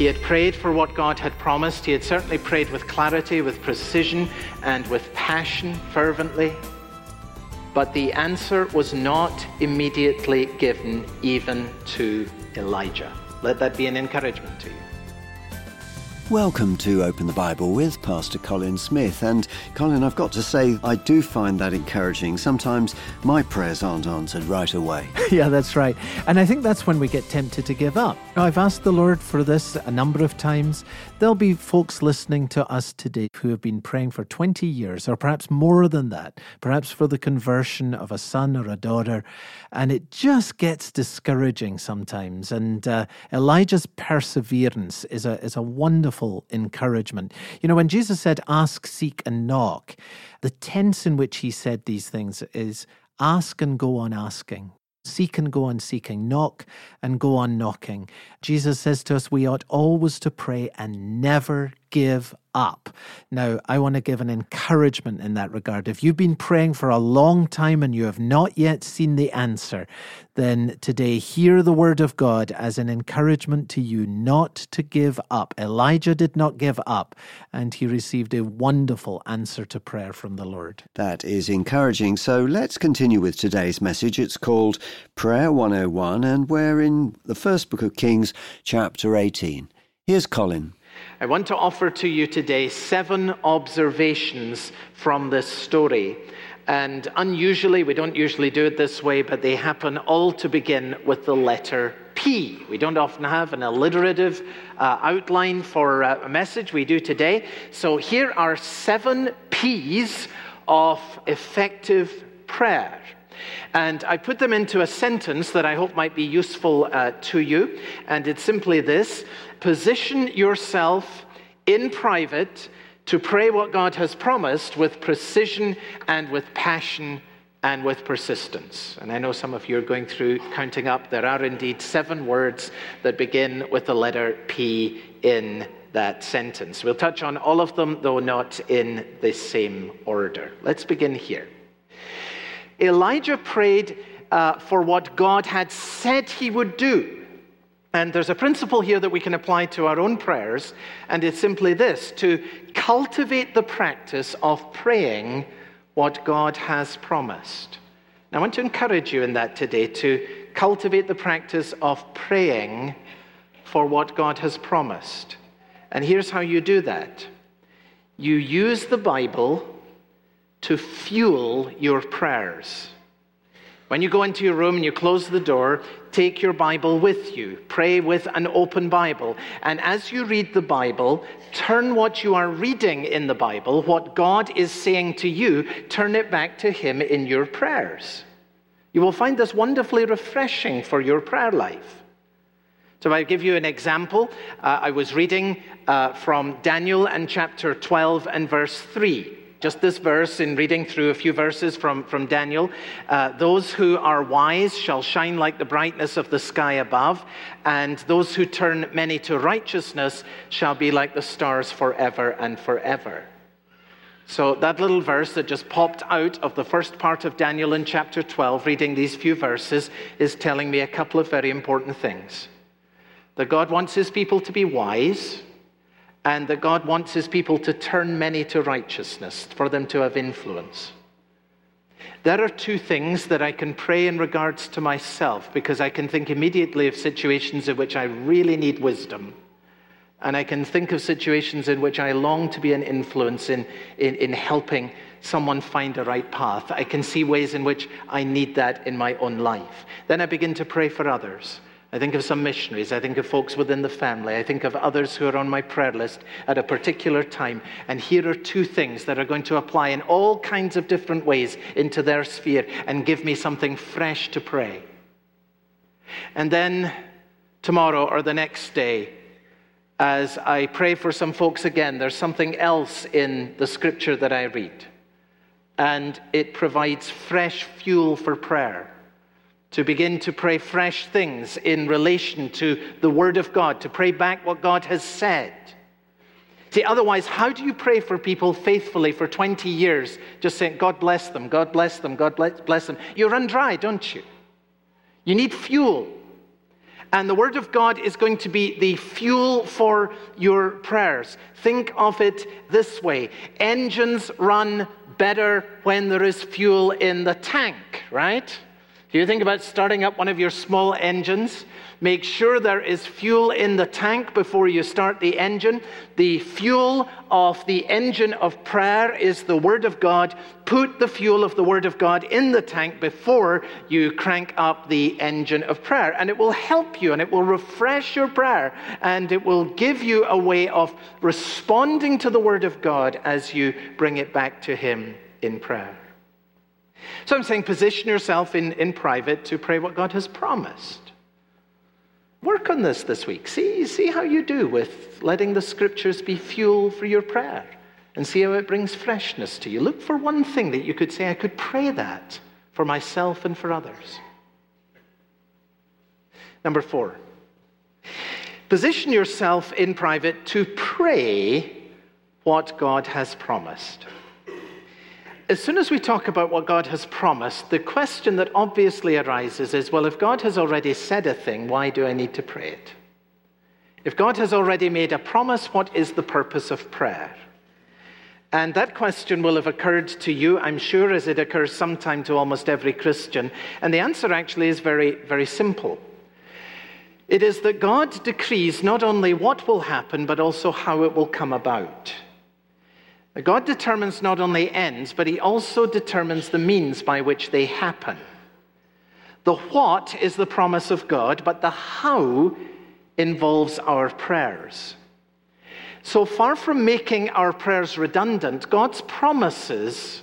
He had prayed for what God had promised. He had certainly prayed with clarity, with precision, and with passion fervently. But the answer was not immediately given even to Elijah. Let that be an encouragement to you. Welcome to Open the Bible with Pastor Colin Smith. And Colin, I've got to say, I do find that encouraging. Sometimes my prayers aren't answered right away. yeah, that's right. And I think that's when we get tempted to give up. I've asked the Lord for this a number of times. There'll be folks listening to us today who have been praying for 20 years, or perhaps more than that, perhaps for the conversion of a son or a daughter. And it just gets discouraging sometimes. And uh, Elijah's perseverance is a, is a wonderful encouragement. You know, when Jesus said, ask, seek, and knock, the tense in which he said these things is ask and go on asking. Seek and go on seeking, knock and go on knocking. Jesus says to us, we ought always to pray and never give up. Now, I want to give an encouragement in that regard. If you've been praying for a long time and you have not yet seen the answer, then today hear the word of God as an encouragement to you not to give up. Elijah did not give up, and he received a wonderful answer to prayer from the Lord. That is encouraging. So let's continue with today's message. It's called Prayer 101, and we're in the first book of Kings, chapter 18. Here's Colin. I want to offer to you today seven observations from this story. And unusually, we don't usually do it this way, but they happen all to begin with the letter P. We don't often have an alliterative uh, outline for uh, a message. We do today. So here are seven P's of effective prayer. And I put them into a sentence that I hope might be useful uh, to you. And it's simply this position yourself in private to pray what God has promised with precision and with passion and with persistence. And I know some of you are going through counting up. There are indeed seven words that begin with the letter P in that sentence. We'll touch on all of them, though not in the same order. Let's begin here. Elijah prayed uh, for what God had said he would do. And there's a principle here that we can apply to our own prayers, and it's simply this to cultivate the practice of praying what God has promised. Now, I want to encourage you in that today to cultivate the practice of praying for what God has promised. And here's how you do that you use the Bible to fuel your prayers. When you go into your room and you close the door, take your Bible with you. Pray with an open Bible. And as you read the Bible, turn what you are reading in the Bible, what God is saying to you, turn it back to Him in your prayers. You will find this wonderfully refreshing for your prayer life. So, I'll give you an example. Uh, I was reading uh, from Daniel and chapter 12 and verse 3. Just this verse, in reading through a few verses from, from Daniel uh, those who are wise shall shine like the brightness of the sky above, and those who turn many to righteousness shall be like the stars forever and forever. So, that little verse that just popped out of the first part of Daniel in chapter 12, reading these few verses, is telling me a couple of very important things. That God wants his people to be wise and that God wants his people to turn many to righteousness, for them to have influence. There are two things that I can pray in regards to myself because I can think immediately of situations in which I really need wisdom. And I can think of situations in which I long to be an influence in, in, in helping someone find a right path. I can see ways in which I need that in my own life. Then I begin to pray for others. I think of some missionaries. I think of folks within the family. I think of others who are on my prayer list at a particular time. And here are two things that are going to apply in all kinds of different ways into their sphere and give me something fresh to pray. And then tomorrow or the next day, as I pray for some folks again, there's something else in the scripture that I read. And it provides fresh fuel for prayer to begin to pray fresh things in relation to the Word of God, to pray back what God has said. See, otherwise, how do you pray for people faithfully for 20 years, just saying, God bless them, God bless them, God bless them? You run dry, don't you? You need fuel. And the Word of God is going to be the fuel for your prayers. Think of it this way engines run better when there is fuel in the tank, right? Do you think about starting up one of your small engines? Make sure there is fuel in the tank before you start the engine. The fuel of the engine of prayer is the Word of God. Put the fuel of the Word of God in the tank before you crank up the engine of prayer. And it will help you and it will refresh your prayer and it will give you a way of responding to the Word of God as you bring it back to Him in prayer. So I'm saying position yourself in, in private to pray what God has promised. Work on this this week. See, see how you do with letting the scriptures be fuel for your prayer and see how it brings freshness to you. Look for one thing that you could say, I could pray that for myself and for others. Number four, position yourself in private to pray what God has promised as soon as we talk about what God has promised, the question that obviously arises is well, if God has already said a thing, why do I need to pray it? If God has already made a promise, what is the purpose of prayer? And that question will have occurred to you, I'm sure, as it occurs sometime to almost every Christian. And the answer actually is very, very simple. It is that God decrees not only what will happen, but also how it will come about. God determines not only ends, but He also determines the means by which they happen. The what is the promise of God, but the how involves our prayers. So far from making our prayers redundant, God's promises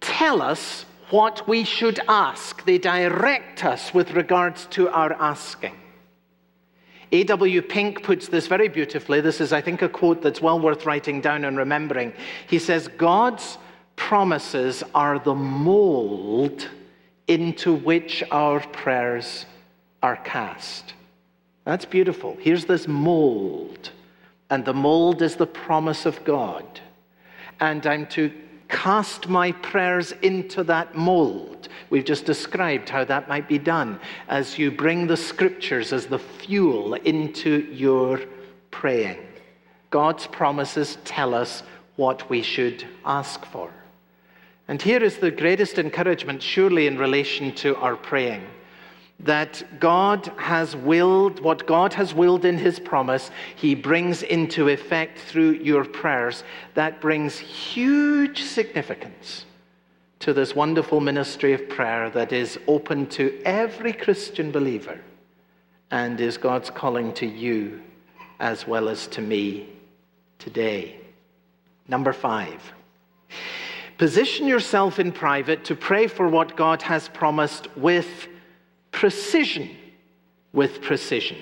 tell us what we should ask. They direct us with regards to our asking. A.W. Pink puts this very beautifully. This is, I think, a quote that's well worth writing down and remembering. He says, God's promises are the mold into which our prayers are cast. That's beautiful. Here's this mold, and the mold is the promise of God. And I'm to cast my prayers into that mold. We've just described how that might be done as you bring the scriptures as the fuel into your praying. God's promises tell us what we should ask for. And here is the greatest encouragement, surely, in relation to our praying that God has willed, what God has willed in His promise, He brings into effect through your prayers. That brings huge significance to this wonderful ministry of prayer that is open to every Christian believer and is God's calling to you as well as to me today. Number five. Position yourself in private to pray for what God has promised with precision with precision.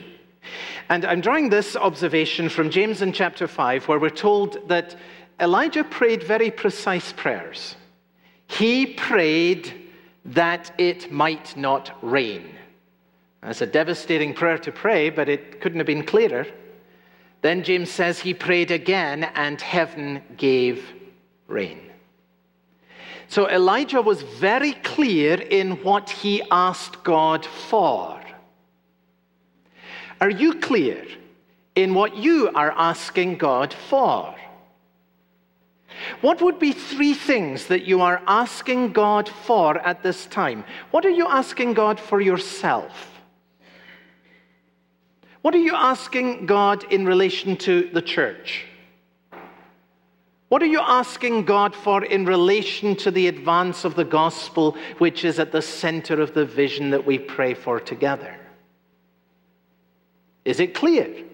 And I'm drawing this observation from James in chapter 5, where we're told that Elijah prayed very precise prayers. He prayed that it might not rain. That's a devastating prayer to pray, but it couldn't have been clearer. Then James says he prayed again, and heaven gave rain. So Elijah was very clear in what he asked God for. Are you clear in what you are asking God for? What would be three things that you are asking God for at this time? What are you asking God for yourself? What are you asking God in relation to the church? What are you asking God for in relation to the advance of the gospel, which is at the center of the vision that we pray for together? Is it clear?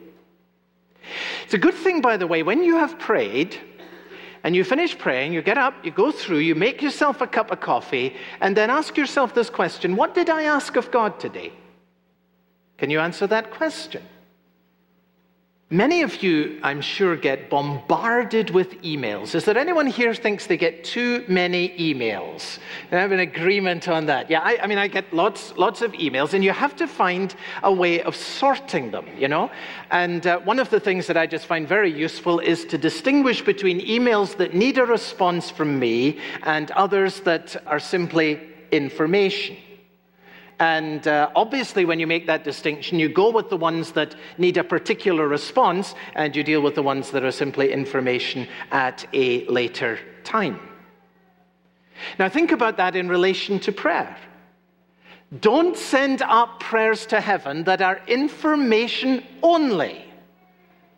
It's a good thing, by the way, when you have prayed and you finish praying, you get up, you go through, you make yourself a cup of coffee, and then ask yourself this question What did I ask of God today? Can you answer that question? Many of you, I'm sure, get bombarded with emails. Is there anyone here thinks they get too many emails? I have an agreement on that. Yeah, I, I, mean, I get lots, lots of emails, and you have to find a way of sorting them, you know? And uh, one of the things that I just find very useful is to distinguish between emails that need a response from me and others that are simply information. And uh, obviously, when you make that distinction, you go with the ones that need a particular response and you deal with the ones that are simply information at a later time. Now, think about that in relation to prayer. Don't send up prayers to heaven that are information only.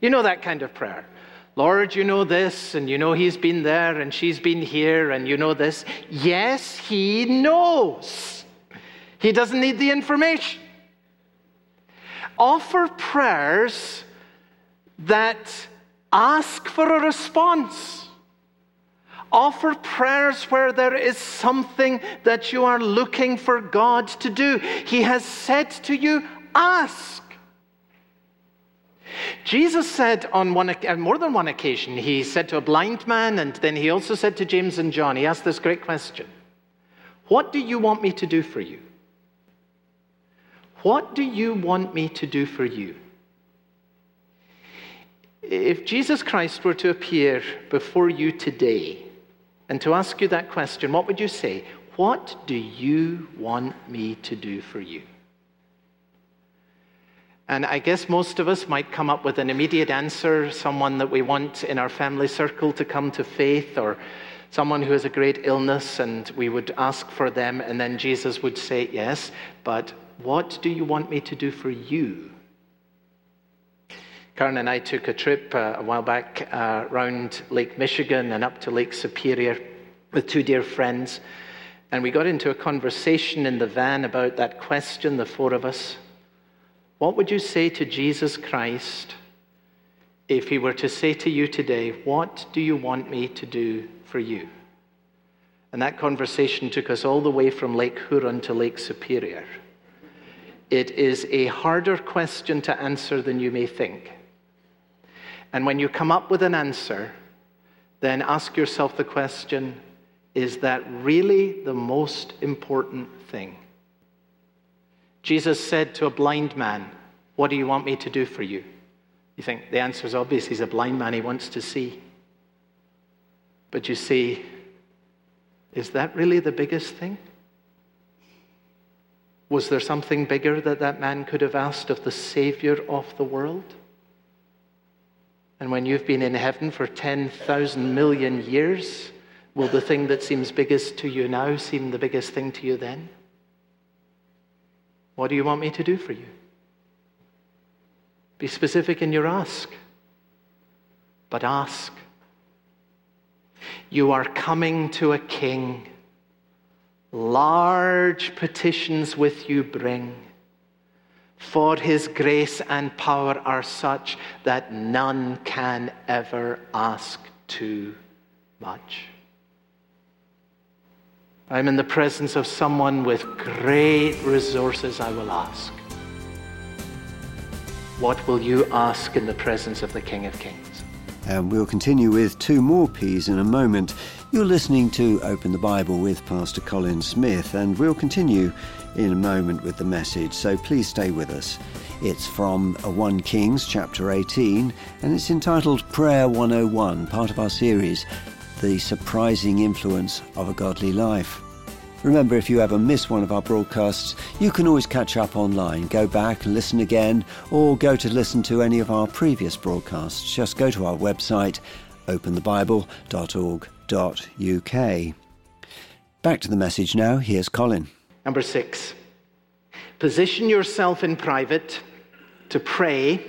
You know that kind of prayer. Lord, you know this, and you know he's been there, and she's been here, and you know this. Yes, he knows. He doesn't need the information. Offer prayers that ask for a response. Offer prayers where there is something that you are looking for God to do. He has said to you, ask. Jesus said on one, more than one occasion, he said to a blind man, and then he also said to James and John, he asked this great question What do you want me to do for you? What do you want me to do for you? If Jesus Christ were to appear before you today, and to ask you that question, what would you say? What do you want me to do for you? And I guess most of us might come up with an immediate answer someone that we want in our family circle to come to faith, or someone who has a great illness, and we would ask for them, and then Jesus would say, Yes, but what do you want me to do for you? Karen and I took a trip uh, a while back uh, around Lake Michigan and up to Lake Superior with two dear friends. And we got into a conversation in the van about that question, the four of us. What would you say to Jesus Christ if he were to say to you today, What do you want me to do for you? And that conversation took us all the way from Lake Huron to Lake Superior. It is a harder question to answer than you may think. And when you come up with an answer, then ask yourself the question is that really the most important thing? Jesus said to a blind man, What do you want me to do for you? You think the answer is obvious. He's a blind man, he wants to see. But you see, is that really the biggest thing? Was there something bigger that that man could have asked of the Savior of the world? And when you've been in heaven for 10,000 million years, will the thing that seems biggest to you now seem the biggest thing to you then? What do you want me to do for you? Be specific in your ask, but ask. You are coming to a king. Large petitions with you bring. For his grace and power are such that none can ever ask too much. I'm in the presence of someone with great resources, I will ask. What will you ask in the presence of the King of Kings? And we'll continue with two more P's in a moment. You're listening to Open the Bible with Pastor Colin Smith, and we'll continue in a moment with the message, so please stay with us. It's from uh, 1 Kings chapter 18, and it's entitled Prayer 101, part of our series, The Surprising Influence of a Godly Life. Remember, if you ever miss one of our broadcasts, you can always catch up online. Go back and listen again, or go to listen to any of our previous broadcasts. Just go to our website, openthebible.org.uk. Back to the message now. Here's Colin. Number six, position yourself in private to pray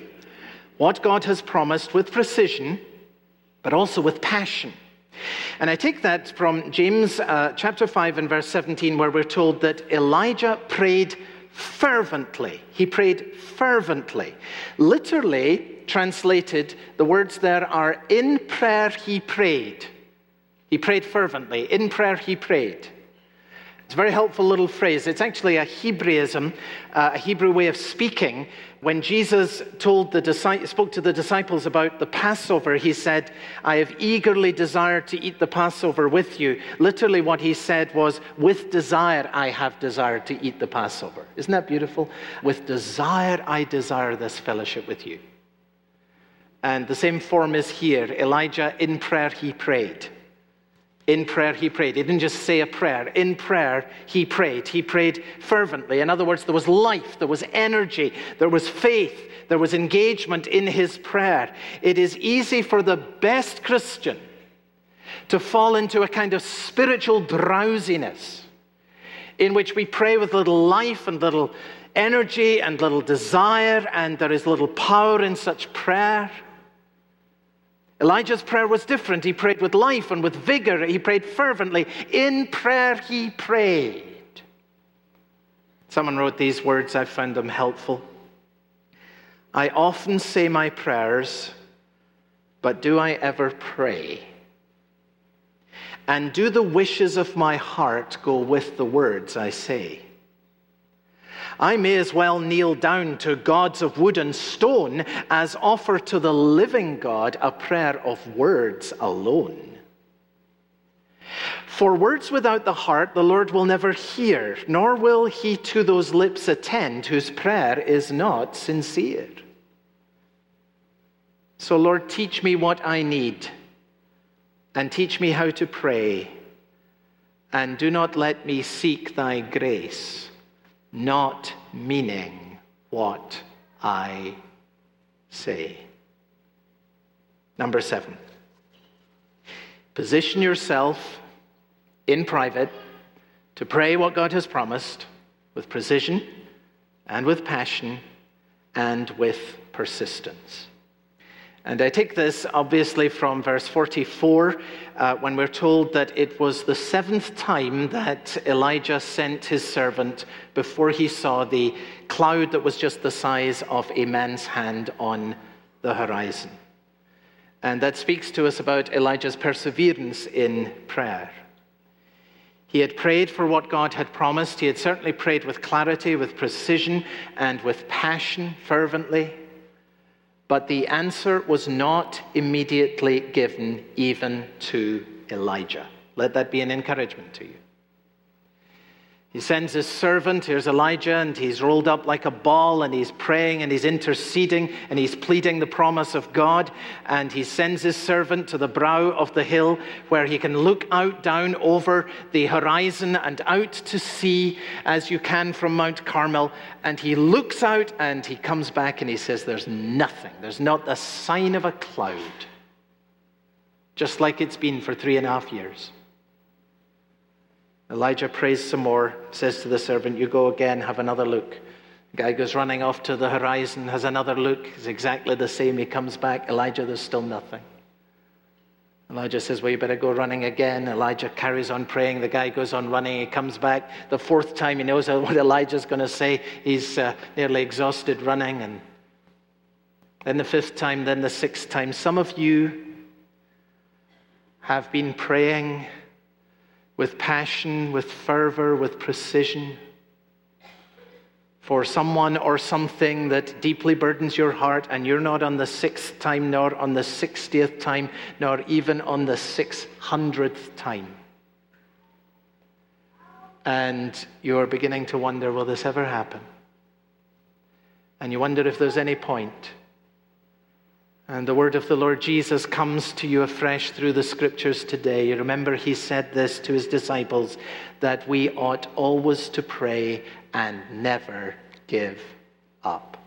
what God has promised with precision, but also with passion. And I take that from James uh, chapter 5 and verse 17, where we're told that Elijah prayed fervently. He prayed fervently. Literally translated, the words there are in prayer he prayed. He prayed fervently. In prayer he prayed. It's a very helpful little phrase. It's actually a Hebraism, uh, a Hebrew way of speaking. When Jesus told the spoke to the disciples about the Passover, he said, I have eagerly desired to eat the Passover with you. Literally, what he said was, With desire, I have desired to eat the Passover. Isn't that beautiful? With desire, I desire this fellowship with you. And the same form is here. Elijah, in prayer, he prayed. In prayer, he prayed. He didn't just say a prayer. In prayer, he prayed. He prayed fervently. In other words, there was life, there was energy, there was faith, there was engagement in his prayer. It is easy for the best Christian to fall into a kind of spiritual drowsiness in which we pray with little life and little energy and little desire, and there is little power in such prayer. Elijah's prayer was different. He prayed with life and with vigor. He prayed fervently. In prayer, he prayed. Someone wrote these words. I found them helpful. I often say my prayers, but do I ever pray? And do the wishes of my heart go with the words I say? I may as well kneel down to gods of wood and stone as offer to the living God a prayer of words alone. For words without the heart the Lord will never hear, nor will he to those lips attend whose prayer is not sincere. So, Lord, teach me what I need, and teach me how to pray, and do not let me seek thy grace not meaning what I say. Number seven, position yourself in private to pray what God has promised with precision and with passion and with persistence. And I take this obviously from verse 44 uh, when we're told that it was the seventh time that Elijah sent his servant before he saw the cloud that was just the size of a man's hand on the horizon. And that speaks to us about Elijah's perseverance in prayer. He had prayed for what God had promised. He had certainly prayed with clarity, with precision, and with passion fervently. But the answer was not immediately given even to Elijah. Let that be an encouragement to you. He sends his servant, here's Elijah, and he's rolled up like a ball, and he's praying, and he's interceding, and he's pleading the promise of God. And he sends his servant to the brow of the hill where he can look out down over the horizon and out to sea as you can from Mount Carmel. And he looks out and he comes back and he says, There's nothing, there's not a sign of a cloud, just like it's been for three and a half years. Elijah prays some more, says to the servant, You go again, have another look. The guy goes running off to the horizon, has another look. It's exactly the same. He comes back. Elijah, there's still nothing. Elijah says, Well, you better go running again. Elijah carries on praying. The guy goes on running. He comes back. The fourth time, he knows what Elijah's going to say. He's uh, nearly exhausted running. And then the fifth time, then the sixth time. Some of you have been praying with passion, with fervor, with precision for someone or something that deeply burdens your heart, and you're not on the sixth time, nor on the sixtieth time, nor even on the six hundredth time. And you're beginning to wonder will this ever happen? And you wonder if there's any point. And the word of the Lord Jesus comes to you afresh through the scriptures today. You remember he said this to his disciples that we ought always to pray and never give up.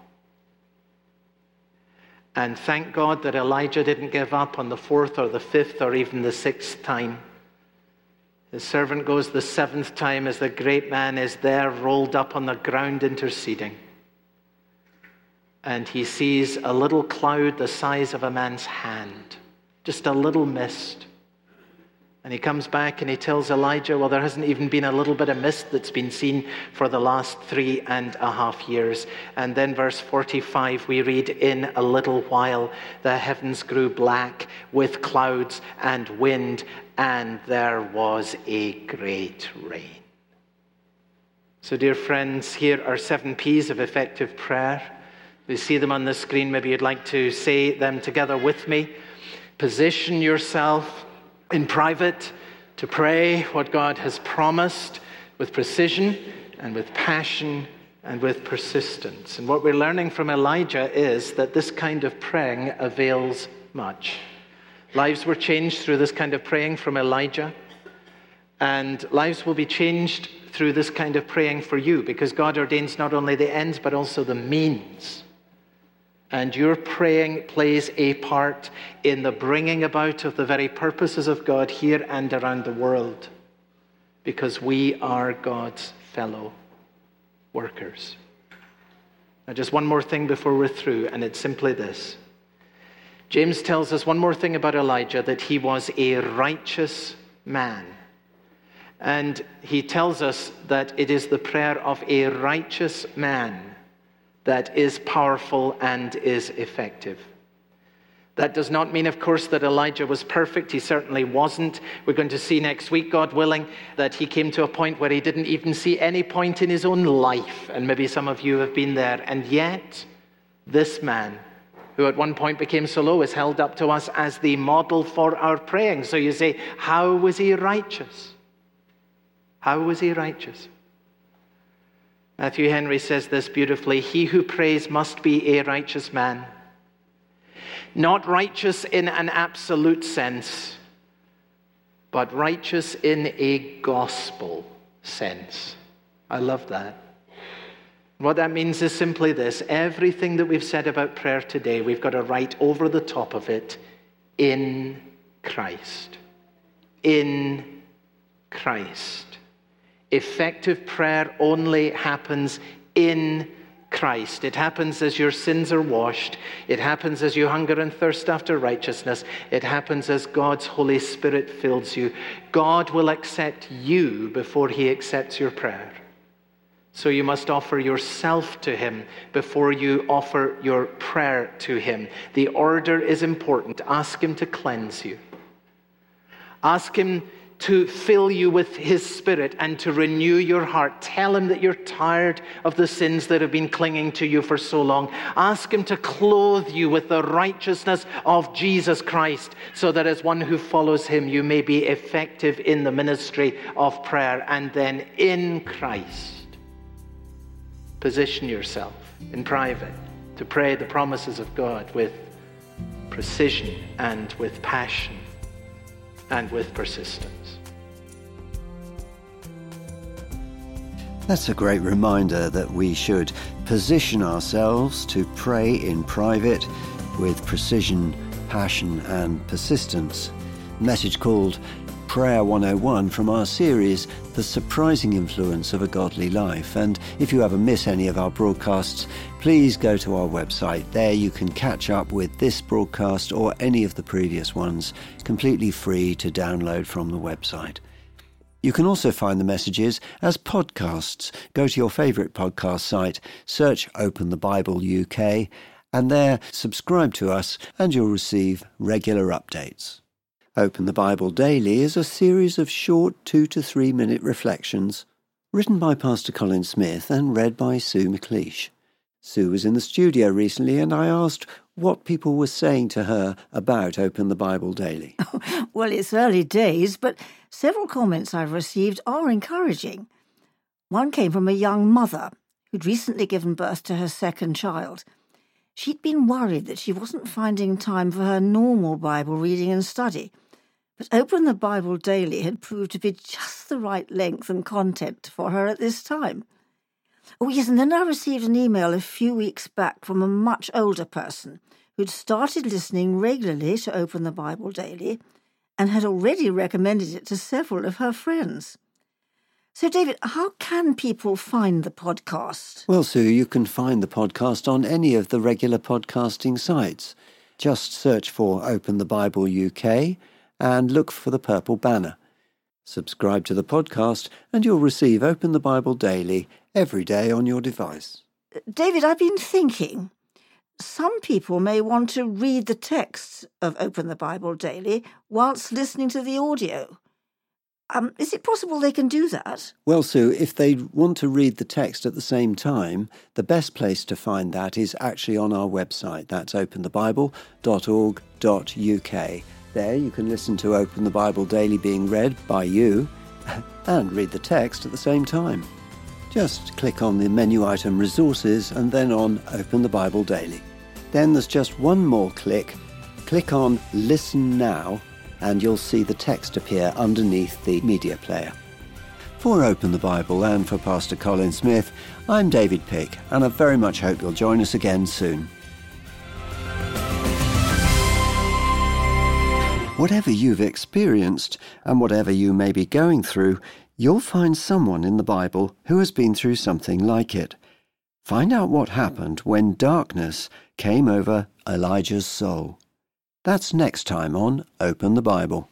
And thank God that Elijah didn't give up on the fourth or the fifth or even the sixth time. His servant goes the seventh time as the great man is there rolled up on the ground interceding and he sees a little cloud the size of a man's hand, just a little mist. And he comes back and he tells Elijah, Well, there hasn't even been a little bit of mist that's been seen for the last three and a half years. And then, verse 45, we read, In a little while the heavens grew black with clouds and wind, and there was a great rain. So, dear friends, here are seven P's of effective prayer. We see them on the screen. Maybe you'd like to say them together with me. Position yourself in private to pray what God has promised with precision and with passion and with persistence. And what we're learning from Elijah is that this kind of praying avails much. Lives were changed through this kind of praying from Elijah. And lives will be changed through this kind of praying for you because God ordains not only the ends but also the means. And your praying plays a part in the bringing about of the very purposes of God here and around the world because we are God's fellow workers. Now, just one more thing before we're through, and it's simply this. James tells us one more thing about Elijah that he was a righteous man. And he tells us that it is the prayer of a righteous man that is powerful and is effective. That does not mean, of course, that Elijah was perfect. He certainly wasn't. We're going to see next week, God willing, that he came to a point where he didn't even see any point in his own life. And maybe some of you have been there. And yet, this man, who at one point became so low, is held up to us as the model for our praying. So you say, how was he righteous? How was he righteous? Matthew Henry says this beautifully He who prays must be a righteous man. Not righteous in an absolute sense, but righteous in a gospel sense. I love that. What that means is simply this everything that we've said about prayer today, we've got to write over the top of it in Christ. In Christ. Effective prayer only happens in Christ. It happens as your sins are washed. It happens as you hunger and thirst after righteousness. It happens as God's Holy Spirit fills you. God will accept you before He accepts your prayer. So you must offer yourself to Him before you offer your prayer to Him. The order is important. Ask Him to cleanse you. Ask Him to fill you with His Spirit and to renew your heart. Tell Him that you're tired of the sins that have been clinging to you for so long. Ask Him to clothe you with the righteousness of Jesus Christ so that as one who follows Him, you may be effective in the ministry of prayer. And then in Christ, position yourself in private to pray the promises of God with precision and with passion and with persistence. That's a great reminder that we should position ourselves to pray in private with precision, passion, and persistence. Message called Prayer 101 from our series, The Surprising Influence of a Godly Life. And if you ever miss any of our broadcasts, please go to our website. There you can catch up with this broadcast or any of the previous ones, completely free to download from the website. You can also find the messages as podcasts. Go to your favourite podcast site, search Open the Bible UK, and there subscribe to us, and you'll receive regular updates. Open the Bible Daily is a series of short two to three minute reflections written by Pastor Colin Smith and read by Sue McLeish. Sue was in the studio recently, and I asked what people were saying to her about Open the Bible Daily. well, it's early days, but several comments I've received are encouraging. One came from a young mother who'd recently given birth to her second child. She'd been worried that she wasn't finding time for her normal Bible reading and study, but Open the Bible Daily had proved to be just the right length and content for her at this time. Oh, yes, and then I received an email a few weeks back from a much older person who'd started listening regularly to Open the Bible Daily and had already recommended it to several of her friends. So, David, how can people find the podcast? Well, Sue, you can find the podcast on any of the regular podcasting sites. Just search for Open the Bible UK and look for the purple banner. Subscribe to the podcast, and you'll receive Open the Bible daily every day on your device. David, I've been thinking. Some people may want to read the texts of Open the Bible daily whilst listening to the audio. Um, is it possible they can do that? Well, Sue, if they want to read the text at the same time, the best place to find that is actually on our website. That's openthebible.org.uk. There you can listen to Open the Bible daily being read by you and read the text at the same time. Just click on the menu item Resources and then on Open the Bible Daily. Then there's just one more click. Click on Listen Now and you'll see the text appear underneath the media player. For Open the Bible and for Pastor Colin Smith, I'm David Pick, and I very much hope you'll join us again soon. Whatever you've experienced and whatever you may be going through, you'll find someone in the Bible who has been through something like it. Find out what happened when darkness came over Elijah's soul. That's next time on Open the Bible.